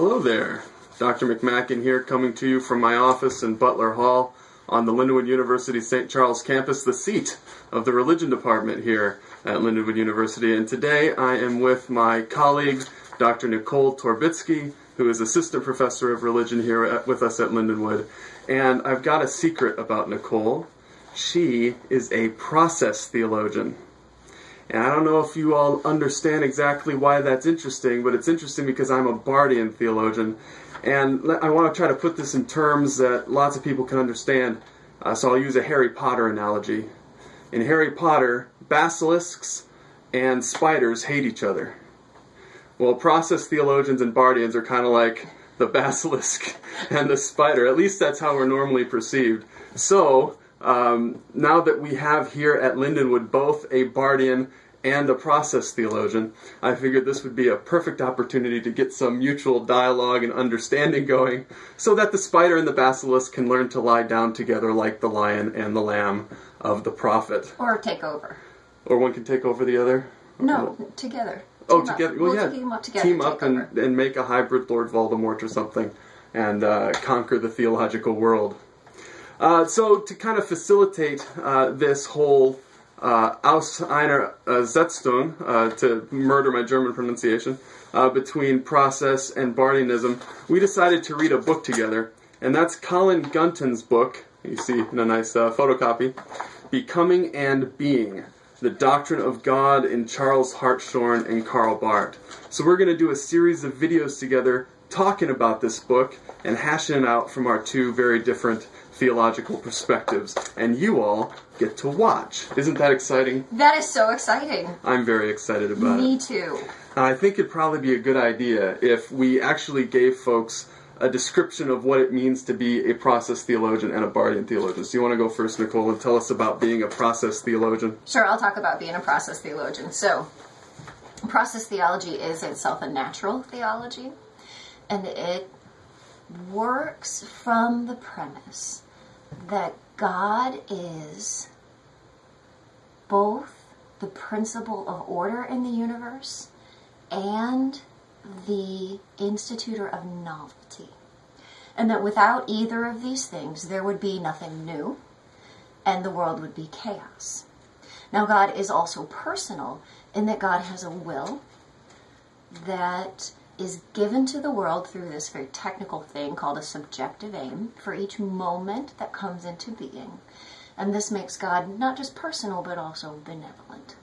Hello there. Dr. McMaken here, coming to you from my office in Butler Hall on the Lindenwood University St. Charles campus, the seat of the religion department here at Lindenwood University. And today I am with my colleague, Dr. Nichole Torbitzky, who is assistant professor of religion here at, with us at Lindenwood. And I've got a secret about Nichole. She is a process theologian. And I don't know if you all understand exactly why that's interesting, but it's interesting because I'm a Barthian theologian. And I want to try to put this in terms that lots of people can understand. Uh, so I'll use a Harry Potter analogy. In Harry Potter, basilisks and spiders hate each other. Well, process theologians and Barthians are kind of like the basilisk and the spider. At least that's how we're normally perceived. So, um, now that we have here at Lindenwood both a Barthian and a process theologian, I figured this would be a perfect opportunity to get some mutual dialogue and understanding going so that the spider and the basilisk can learn to lie down together like the lion and the lamb of the prophet. Or take over. Or one can take over the other? No, together. Oh, Team up. together. Well, We'll yeah. team up together. Team up and, and make a hybrid Lord Voldemort or something and uh, conquer the theological world. Uh, so, to kind of facilitate uh, this whole uh, Aus einer uh, Setzung, uh, to murder my German pronunciation, uh, between process and Barthianism, we decided to read a book together, and that's Colin Gunton's book. You see in a nice photocopy, Becoming and Being. The Doctrine of God in Charles Hartshorne and Karl Barth. So we're going to do a series of videos together talking about this book and hashing it out from our two very different theological perspectives. And you all get to watch. Isn't that exciting? That is so exciting. I'm very excited about it. Me too. I think it'd probably be a good idea if we actually gave folks a description of what it means to be a process theologian and a Barthian theologian. So you want to go first, Nichole, and tell us about being a process theologian? Sure, I'll talk about being a process theologian. So, process theology is itself a natural theology, and it works from the premise that God is both the principle of order in the universe and the institutor of novelty. And that without either of these things, there would be nothing new and the world would be chaos. Now, God is also personal in that God has a will that is given to the world through this very technical thing called a subjective aim for each moment that comes into being. And this makes God not just personal, but also benevolent.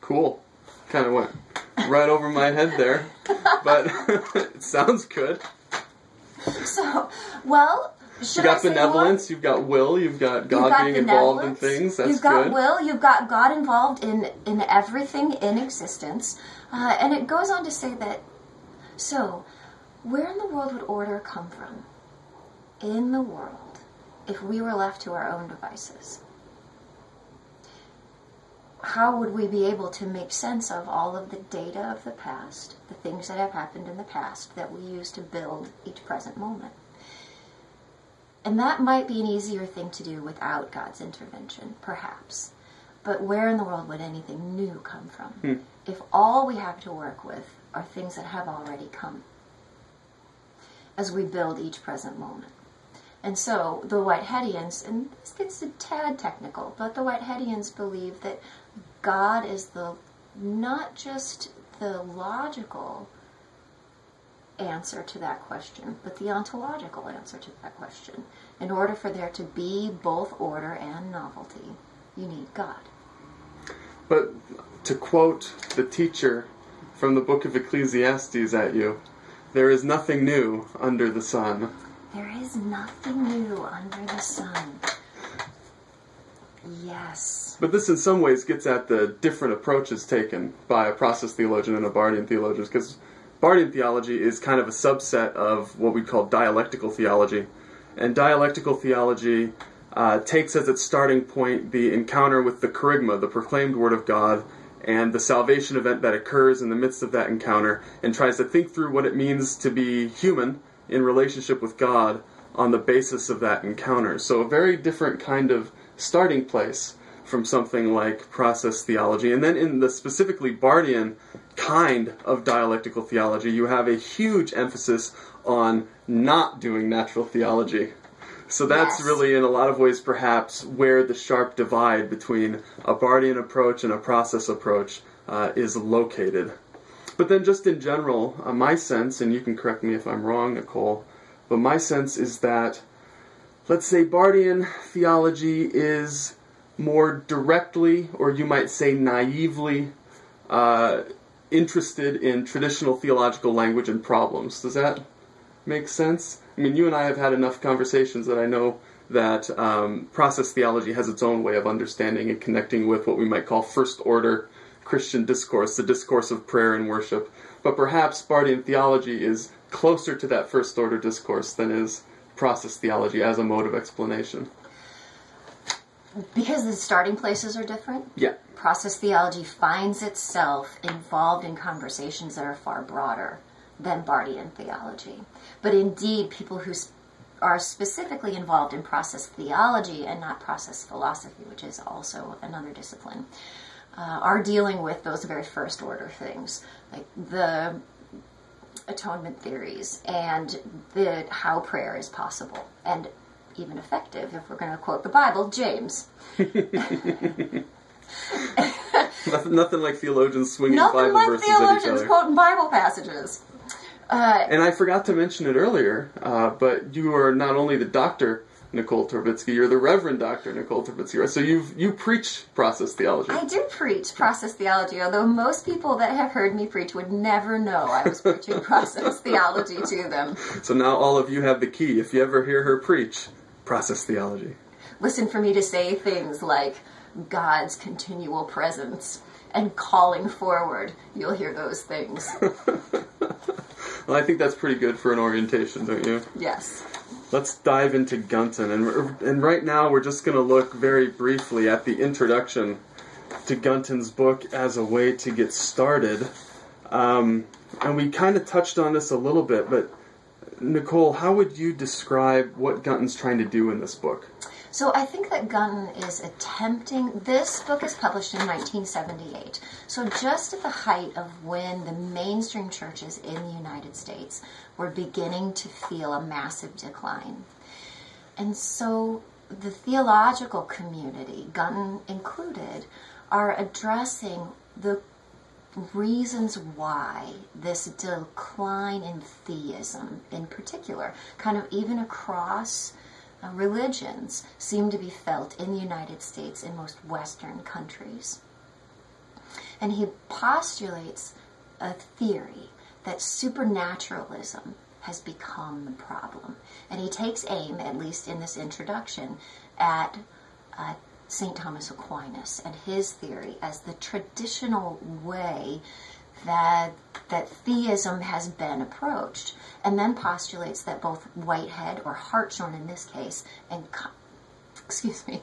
Cool. Kind of went right over my head there, but it sounds good. So, well, should You got say more? benevolence, you've got will, you've got God You've got being involved in things. That's you've got good. will. You've got God involved in in everything in existence, uh, and it goes on to say that. So, where in the world would order come from? In the world, if we were left to our own devices, how would we be able to make sense of all of the data of the past, the things that have happened in the past that we use to build each present moment? And that might be an easier thing to do without God's intervention, perhaps. But where in the world would anything new come from hmm. if all we have to work with are things that have already come as we build each present moment? And so the Whiteheadians, and this gets a tad technical, but the Whiteheadians believe that God is the not just the logical answer to that question, but the ontological answer to that question. In order for there to be both order and novelty, you need God. But to quote the teacher from the book of Ecclesiastes at you, there is nothing new under the sun. There is nothing new under the sun. Yes. But this, in some ways, gets at the different approaches taken by a process theologian and a Barthian theologian, because Barthian theology is kind of a subset of what we call dialectical theology. And dialectical theology uh, takes as its starting point the encounter with the kerygma, the proclaimed word of God, and the salvation event that occurs in the midst of that encounter, and tries to think through what it means to be human in relationship with God on the basis of that encounter. So, a very different kind of starting place from something like process theology. And then in the specifically Barthian kind of dialectical theology, you have a huge emphasis on not doing natural theology. So that's Yes. really, in a lot of ways, perhaps where the sharp divide between a Barthian approach and a process approach uh, is located. But then, just in general, uh, my sense, and you can correct me if I'm wrong, Nichole, but my sense is that, let's say, Barthian theology is more directly, or you might say naively, uh, interested in traditional theological language and problems. Does that make sense? I mean, you and I have had enough conversations that I know that um, process theology has its own way of understanding and connecting with what we might call first order Christian discourse, the discourse of prayer and worship. But perhaps Barthian theology is closer to that first order discourse than is process theology as a mode of explanation. Because the starting places are different, Yeah. process theology finds itself involved in conversations that are far broader than Barthian theology. But indeed, people who are specifically involved in process theology and not process philosophy, which is also another discipline, uh, are dealing with those very first order things, like the atonement theories and the how prayer is possible and even effective if we're going to quote the bible james Nothing, nothing like theologians swinging Nothing Bible like verses at each theologians other. quoting Bible passages. Uh, And I forgot to mention it earlier, uh, but you are not only the Doctor Nichole Torbitzky, you're the Reverend Doctor Nichole Torbitzky. right? So you you preach process theology. I do preach process theology, although most people that have heard me preach would never know I was preaching process theology to them. So now all of you have the key. If you ever hear her preach process theology, Listen for me to say things like God's continual presence and calling forward. You'll hear those things. well, I think that's pretty good for an orientation, don't you? Yes. Let's dive into Gunton, and and right now we're just going to look very briefly at the introduction to Gunton's book as a way to get started. Um, and we kind of touched on this a little bit, but Nichole, how would you describe what Gunton's trying to do in this book? So I think that Gunton is attempting. This book is published in 1978. So just at the height of when the mainstream churches in the United States were beginning to feel a massive decline. And so the theological community, Gunton included, are addressing the reasons why this decline in theism, in particular, kind of even across uh, religions, seem to be felt in the United States in most Western countries. And he postulates a theory that supernaturalism has become the problem. And he takes aim, at least in this introduction, at uh, St. Thomas Aquinas and his theory as the traditional way that that theism has been approached, and then postulates that both Whitehead or Hartshorne in this case and excuse me,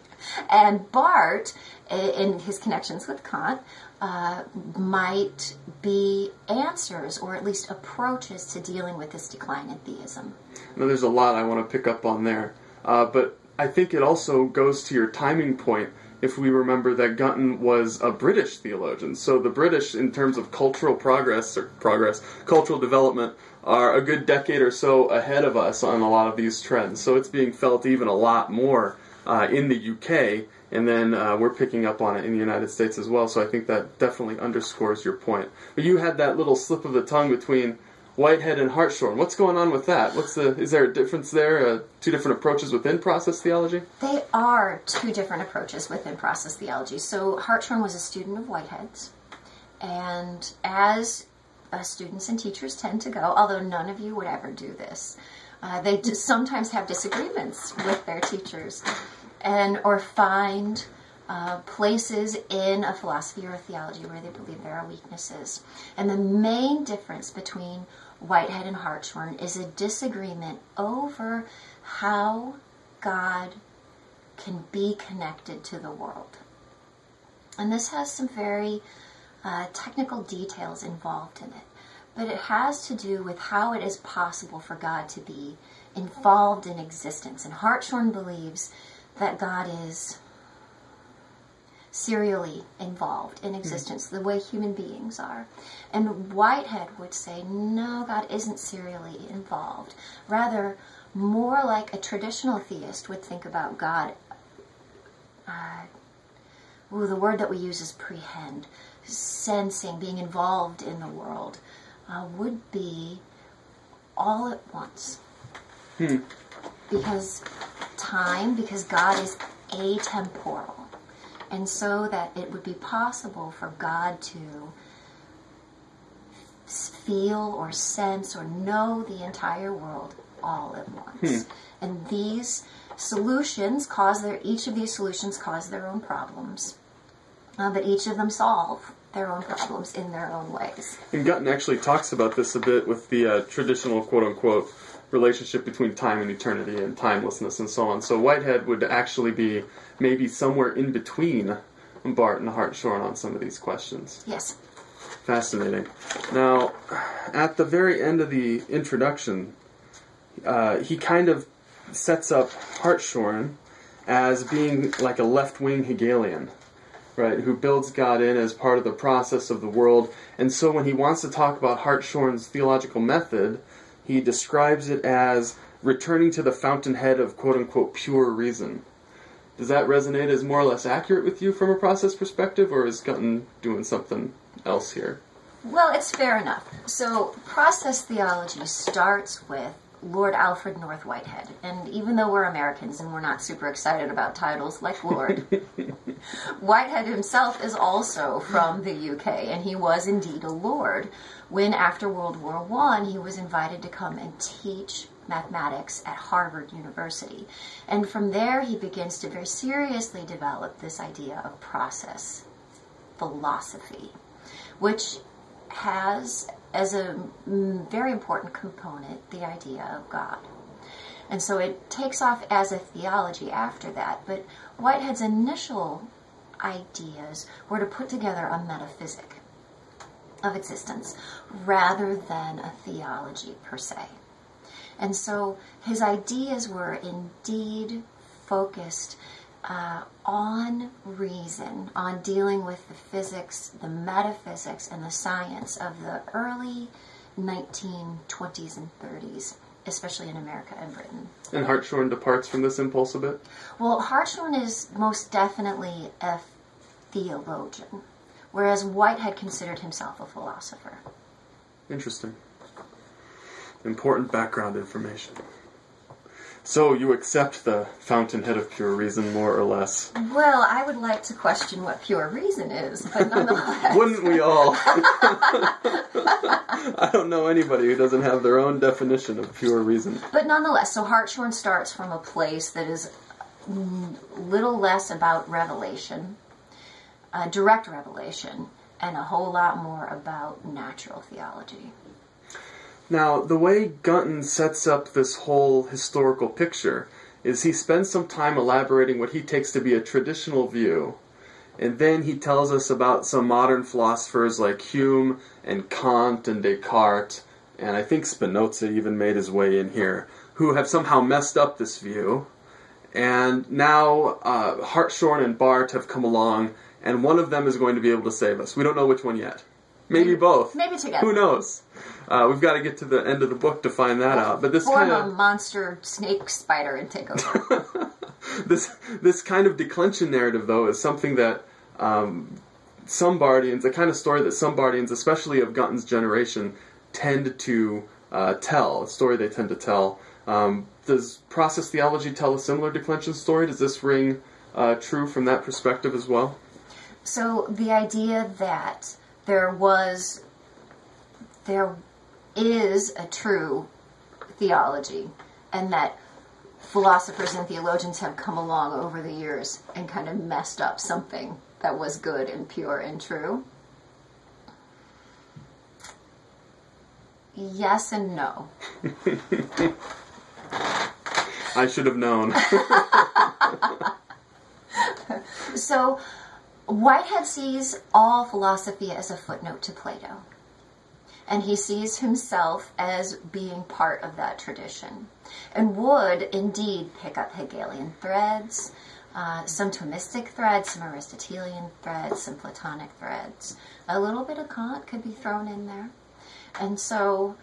and Barth i- in his connections with Kant uh, might be answers or at least approaches to dealing with this decline in theism. Now, there's a lot I want to pick up on there, uh, but I think it also goes to your timing point. If we remember that Gunton was a British theologian, so the British, in terms of cultural progress or progress, cultural development, are a good decade or so ahead of us on a lot of these trends. So it's being felt even a lot more uh, in the UK, and then uh, we're picking up on it in the United States as well. So I think that definitely underscores your point. But you had that little slip of the tongue between Whitehead and Hartshorne. What's going on with that? What's the? Is there a difference there? Uh, two different approaches within process theology? They are two different approaches within process theology. So Hartshorne was a student of Whitehead's, and as uh, students and teachers tend to go, although none of you would ever do this, uh, they sometimes have disagreements with their teachers, and or find uh, places in a philosophy or a theology where they believe there are weaknesses. And the main difference between Whitehead and Hartshorne is a disagreement over how God can be connected to the world. And this has some very uh, technical details involved in it, but it has to do with how it is possible for God to be involved in existence. And Hartshorne believes that God is serially involved in existence, the way human beings are. And Whitehead would say, no, God isn't serially involved. Rather, more like a traditional theist would think about God. Uh, ooh, the word that we use is prehend, sensing, being involved in the world, uh, would be all at once. Hmm. Because time, because God is atemporal. And so that it would be possible for God to feel or sense or know the entire world all at once. And these solutions cause their each of these solutions cause their own problems, uh, but each of them solve their own problems in their own ways. And Gunton actually talks about this a bit with the uh, traditional quote unquote relationship between time and eternity and timelessness and so on. So Whitehead would actually be maybe somewhere in between Barth and Hartshorne on some of these questions. Yes. Fascinating. Now, at the very end of the introduction, uh, he kind of sets up Hartshorne as being like a left wing Hegelian, right, who builds God in as part of the process of the world. And so when he wants to talk about Hartshorne's theological method, he describes it as returning to the fountainhead of quote unquote pure reason. Does that resonate as more or less accurate with you from a process perspective, or is Gunton doing something else here? Well, it's fair enough. So, process theology starts with Lord Alfred North Whitehead. And even though we're Americans and we're not super excited about titles like Lord, Whitehead himself is also from the UK, and he was indeed a Lord when, after World War One, he was invited to come and teach mathematics at Harvard University. And from there, he begins to very seriously develop this idea of process philosophy, which has as a mm, very important component the idea of God. And so it takes off as a theology after that. But Whitehead's initial ideas were to put together a metaphysic of existence rather than a theology per se. And so his ideas were indeed focused uh, on reason, on dealing with the physics, the metaphysics, and the science of the early 1920s and 30s, especially in America and Britain. And Hartshorne departs from this impulse a bit? Well, Hartshorne is most definitely a theologian, whereas Whitehead considered himself a philosopher. Interesting. Important background information. So you accept the fountainhead of pure reason, more or less? Well, I would like to question what pure reason is, but nonetheless. Wouldn't we all? I don't know anybody who doesn't have their own definition of pure reason. But nonetheless, so Hartshorne starts from a place that is little less about revelation, uh, direct revelation, and a whole lot more about natural theology. Now, the way Gunton sets up this whole historical picture is he spends some time elaborating what he takes to be a traditional view, and then he tells us about some modern philosophers like Hume and Kant and Descartes, and I think Spinoza even made his way in here, who have somehow messed up this view. And now uh, Hartshorne and Barth have come along, and one of them is going to be able to save us. We don't know which one yet. Maybe both. Maybe together. Who knows? Uh, we've got to get to the end of the book to find that out. But this Form kind a of monster snake spider and take over. this this kind of declension narrative, though, is something that um, some Barthians, the kind of story that some Barthians, especially of Gunton's generation, tend to uh, tell. A story they tend to tell. Um, does process theology tell a similar declension story? Does this ring uh, true from that perspective as well? so the idea that there was, there is a true theology, and that philosophers and theologians have come along over the years and kind of messed up something that was good and pure and true. Yes and no. I should have known. So, Whitehead sees all philosophy as a footnote to Plato. And he sees himself as being part of that tradition. And would indeed pick up Hegelian threads, uh, some Thomistic threads, some Aristotelian threads, some Platonic threads. A little bit of Kant could be thrown in there. And so,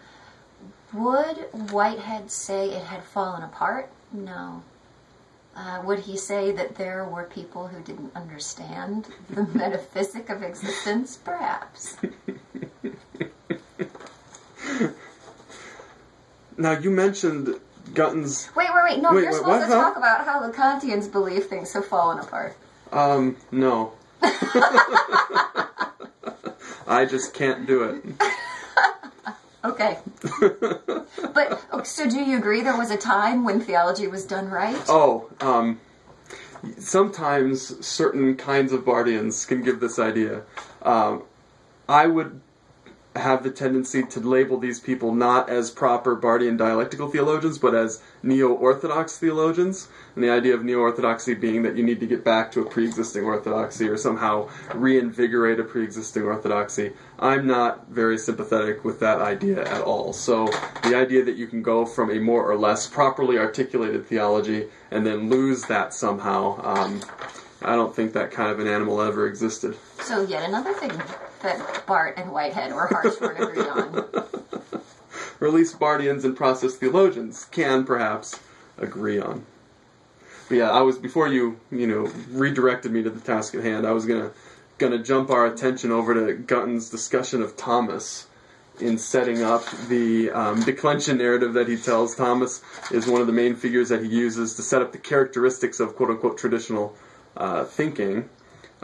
would Whitehead say it had fallen apart? No. Uh, would he say that there were people who didn't understand the metaphysic of existence? Perhaps. Now you mentioned Gunton's. Wait, wait, wait. No, Wait, you're wait, supposed what? to talk about how the Kantians believe things have fallen apart. Um, no. I just can't do it. Okay. but so do you agree there was a time when theology was done right? Oh, um, sometimes certain kinds of Barthians can give this idea. Um, I would have the tendency to label these people not as proper Barthian dialectical theologians, but as neo-orthodox theologians. And the idea of neo-orthodoxy being that you need to get back to a pre-existing orthodoxy or somehow reinvigorate a pre-existing orthodoxy. I'm not very sympathetic with that idea at all. So the idea that you can go from a more or less properly articulated theology and then lose that somehow, um, I don't think that kind of an animal ever existed. So yet another thing that Barth and Whitehead or Hartshorne agree on. or at least Barthians and process theologians can perhaps agree on. But yeah, I was before you you know redirected me to the task at hand. I was gonna gonna jump our attention over to Gunton's discussion of Thomas in setting up the um, declension narrative that he tells. Thomas is one of the main figures that he uses to set up the characteristics of quote unquote traditional uh, thinking.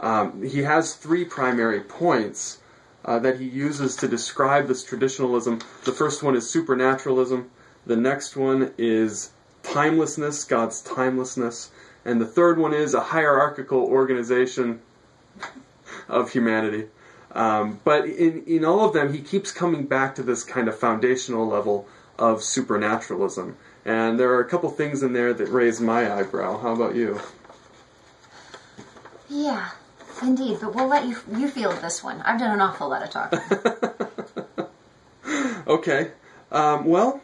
Um, he has three primary points uh, that he uses to describe this traditionalism. The first one is supernaturalism. The next one is timelessness, God's timelessness. And the third one is a hierarchical organization of humanity. Um, but in, in all of them, he keeps coming back to this kind of foundational level of supernaturalism. And there are a couple things in there that raise my eyebrow. How about you? Yeah, indeed. But we'll let you you field this one. I've done an awful lot of talking. Okay. Um, well,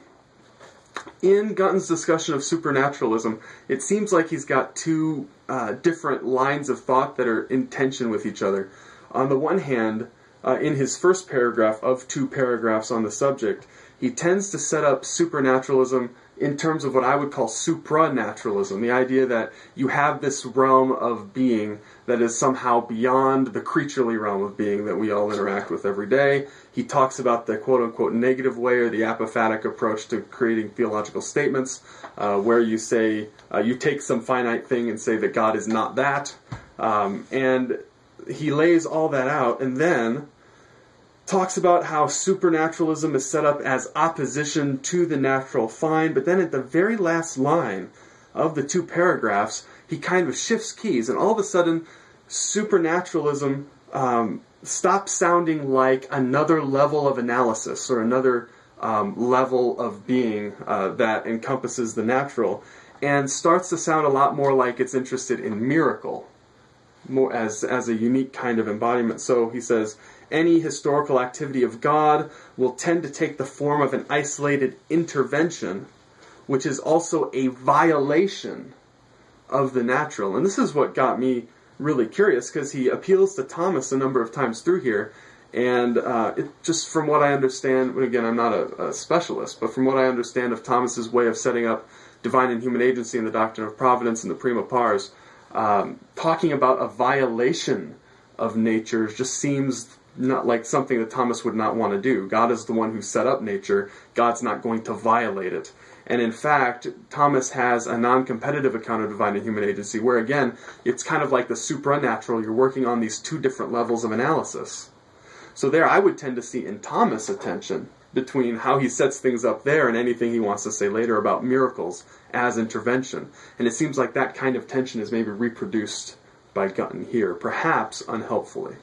in Gunton's discussion of supernaturalism, it seems like he's got two uh, different lines of thought that are in tension with each other. On the one hand, uh, in his first paragraph of two paragraphs on the subject, he tends to set up supernaturalism in terms of what I would call supranaturalism, the idea that you have this realm of being that is somehow beyond the creaturely realm of being that we all interact with every day. He talks about the quote unquote negative way or the apophatic approach to creating theological statements, uh, where you say, uh, you take some finite thing and say that God is not that. Um, and he lays all that out and then talks about how supernaturalism is set up as opposition to the natural fine, but then at the very last line of the two paragraphs, he kind of shifts keys, and all of a sudden, supernaturalism um, stops sounding like another level of analysis or another um, level of being uh, that encompasses the natural, and starts to sound a lot more like it's interested in miracle more as as a unique kind of embodiment. So he says any historical activity of God will tend to take the form of an isolated intervention, which is also a violation of the natural. And this is what got me really curious because he appeals to Thomas a number of times through here. And uh, it, just from what I understand, again, I'm not a, a specialist, but from what I understand of Thomas's way of setting up divine and human agency and the doctrine of providence and the prima pars, um, talking about a violation of nature just seems not like something that Thomas would not want to do. God is the one who set up nature. God's not going to violate it. And in fact, Thomas has a non competitive account of divine and human agency, where again, it's kind of like the supernatural. You're working on these two different levels of analysis. So, there I would tend to see in Thomas a tension between how he sets things up there and anything he wants to say later about miracles as intervention. And it seems like that kind of tension is maybe reproduced by Gunton here, perhaps unhelpfully.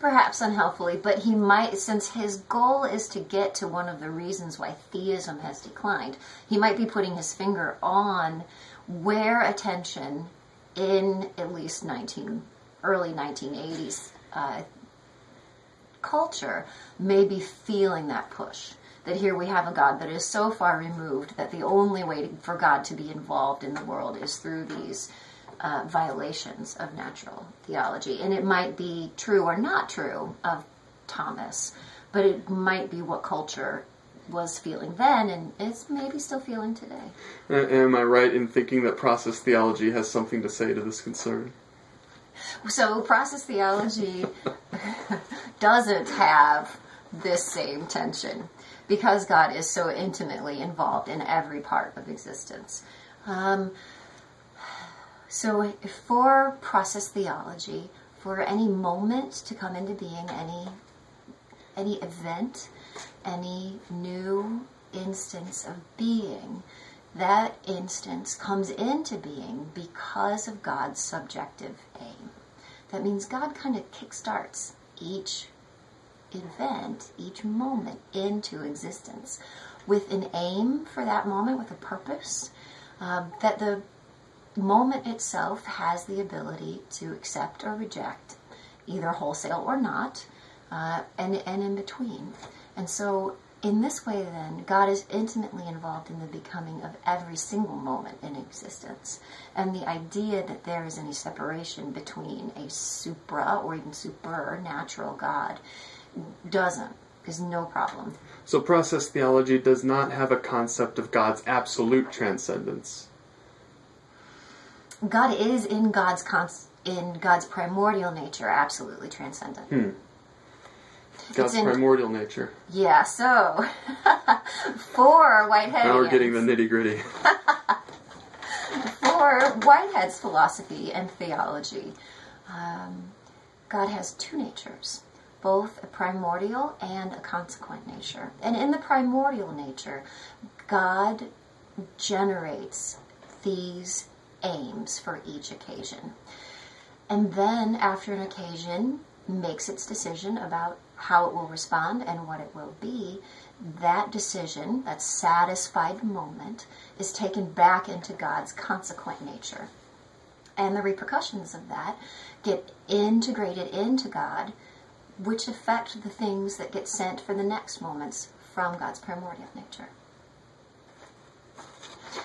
Perhaps unhelpfully, but he might, since his goal is to get to one of the reasons why theism has declined, he might be putting his finger on where attention in at least 19, early 1980s uh, culture may be feeling that push. That here we have a God that is so far removed that the only way to, for God to be involved in the world is through these uh, violations of natural theology. And it might be true or not true of Thomas, but it might be what culture was feeling then and is maybe still feeling today. Am I right in thinking that process theology has something to say to this concern? So, process theology doesn't have this same tension because God is so intimately involved in every part of existence. Um, so, for process theology, for any moment to come into being, any any event, any new instance of being, that instance comes into being because of God's subjective aim. That means God kind of kickstarts each event, each moment into existence with an aim for that moment, with a purpose, uh, that the moment itself has the ability to accept or reject, either wholesale or not, uh, and, and in between. And so, in this way, then, God is intimately involved in the becoming of every single moment in existence. And the idea that there is any separation between a supra or even supernatural God doesn't, is no problem. So, process theology does not have a concept of God's absolute transcendence. God is in God's cons- in God's primordial nature absolutely transcendent. Hmm. God's in- primordial nature. Yeah, so for Whitehead. Now we're getting the nitty gritty. For Whitehead's philosophy and theology, um, God has two natures, both a primordial and a consequent nature. And in the primordial nature, God generates these aims for each occasion. And then, after an occasion makes its decision about how it will respond and what it will be, that decision, that satisfied moment, is taken back into God's consequent nature. And the repercussions of that get integrated into God, which affect the things that get sent for the next moments from God's primordial nature.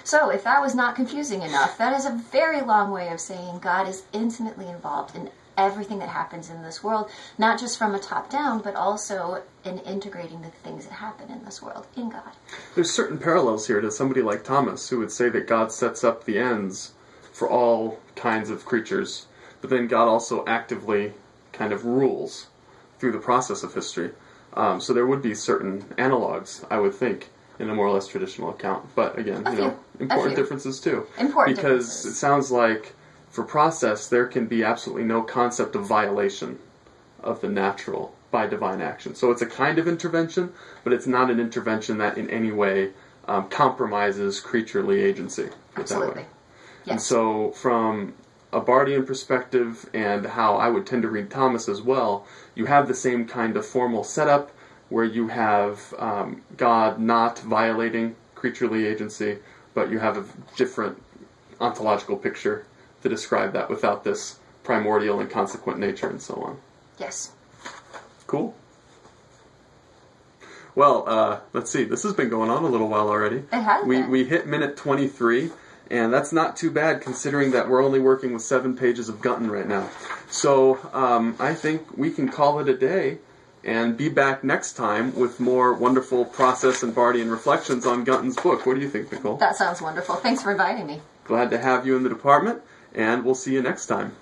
So, if that was not confusing enough, that is a very long way of saying God is intimately involved in everything that happens in this world, not just from a top down, but also in integrating the things that happen in this world in God. There's certain parallels here to somebody like Thomas who would say that God sets up the ends for all kinds of creatures, but then God also actively kind of rules through the process of history. Um, so there would be certain analogs, I would think, in a more or less traditional account. But again, A you few. know, important differences too. Important because it sounds like for process there can be absolutely no concept of violation of the natural by divine action. So it's a kind of intervention, but it's not an intervention that in any way um, compromises creaturely agency. put it that way. Absolutely. And so, from a Barthian perspective, and how I would tend to read Thomas as well, you have the same kind of formal setup where you have um, God not violating creaturely agency, but you have a different ontological picture to describe that without this primordial and consequent nature and so on. yes. Cool. Well, uh, let's see. This has been going on a little while already. It has We been. we hit minute twenty three, and that's not too bad considering that we're only working with seven pages of Gunton right now. So um, I think we can call it a day, and be back next time with more wonderful process and Barthian reflections on Gunton's book. What do you think, Nichole? That sounds wonderful. Thanks for inviting me. Glad to have you in the department, and we'll see you next time.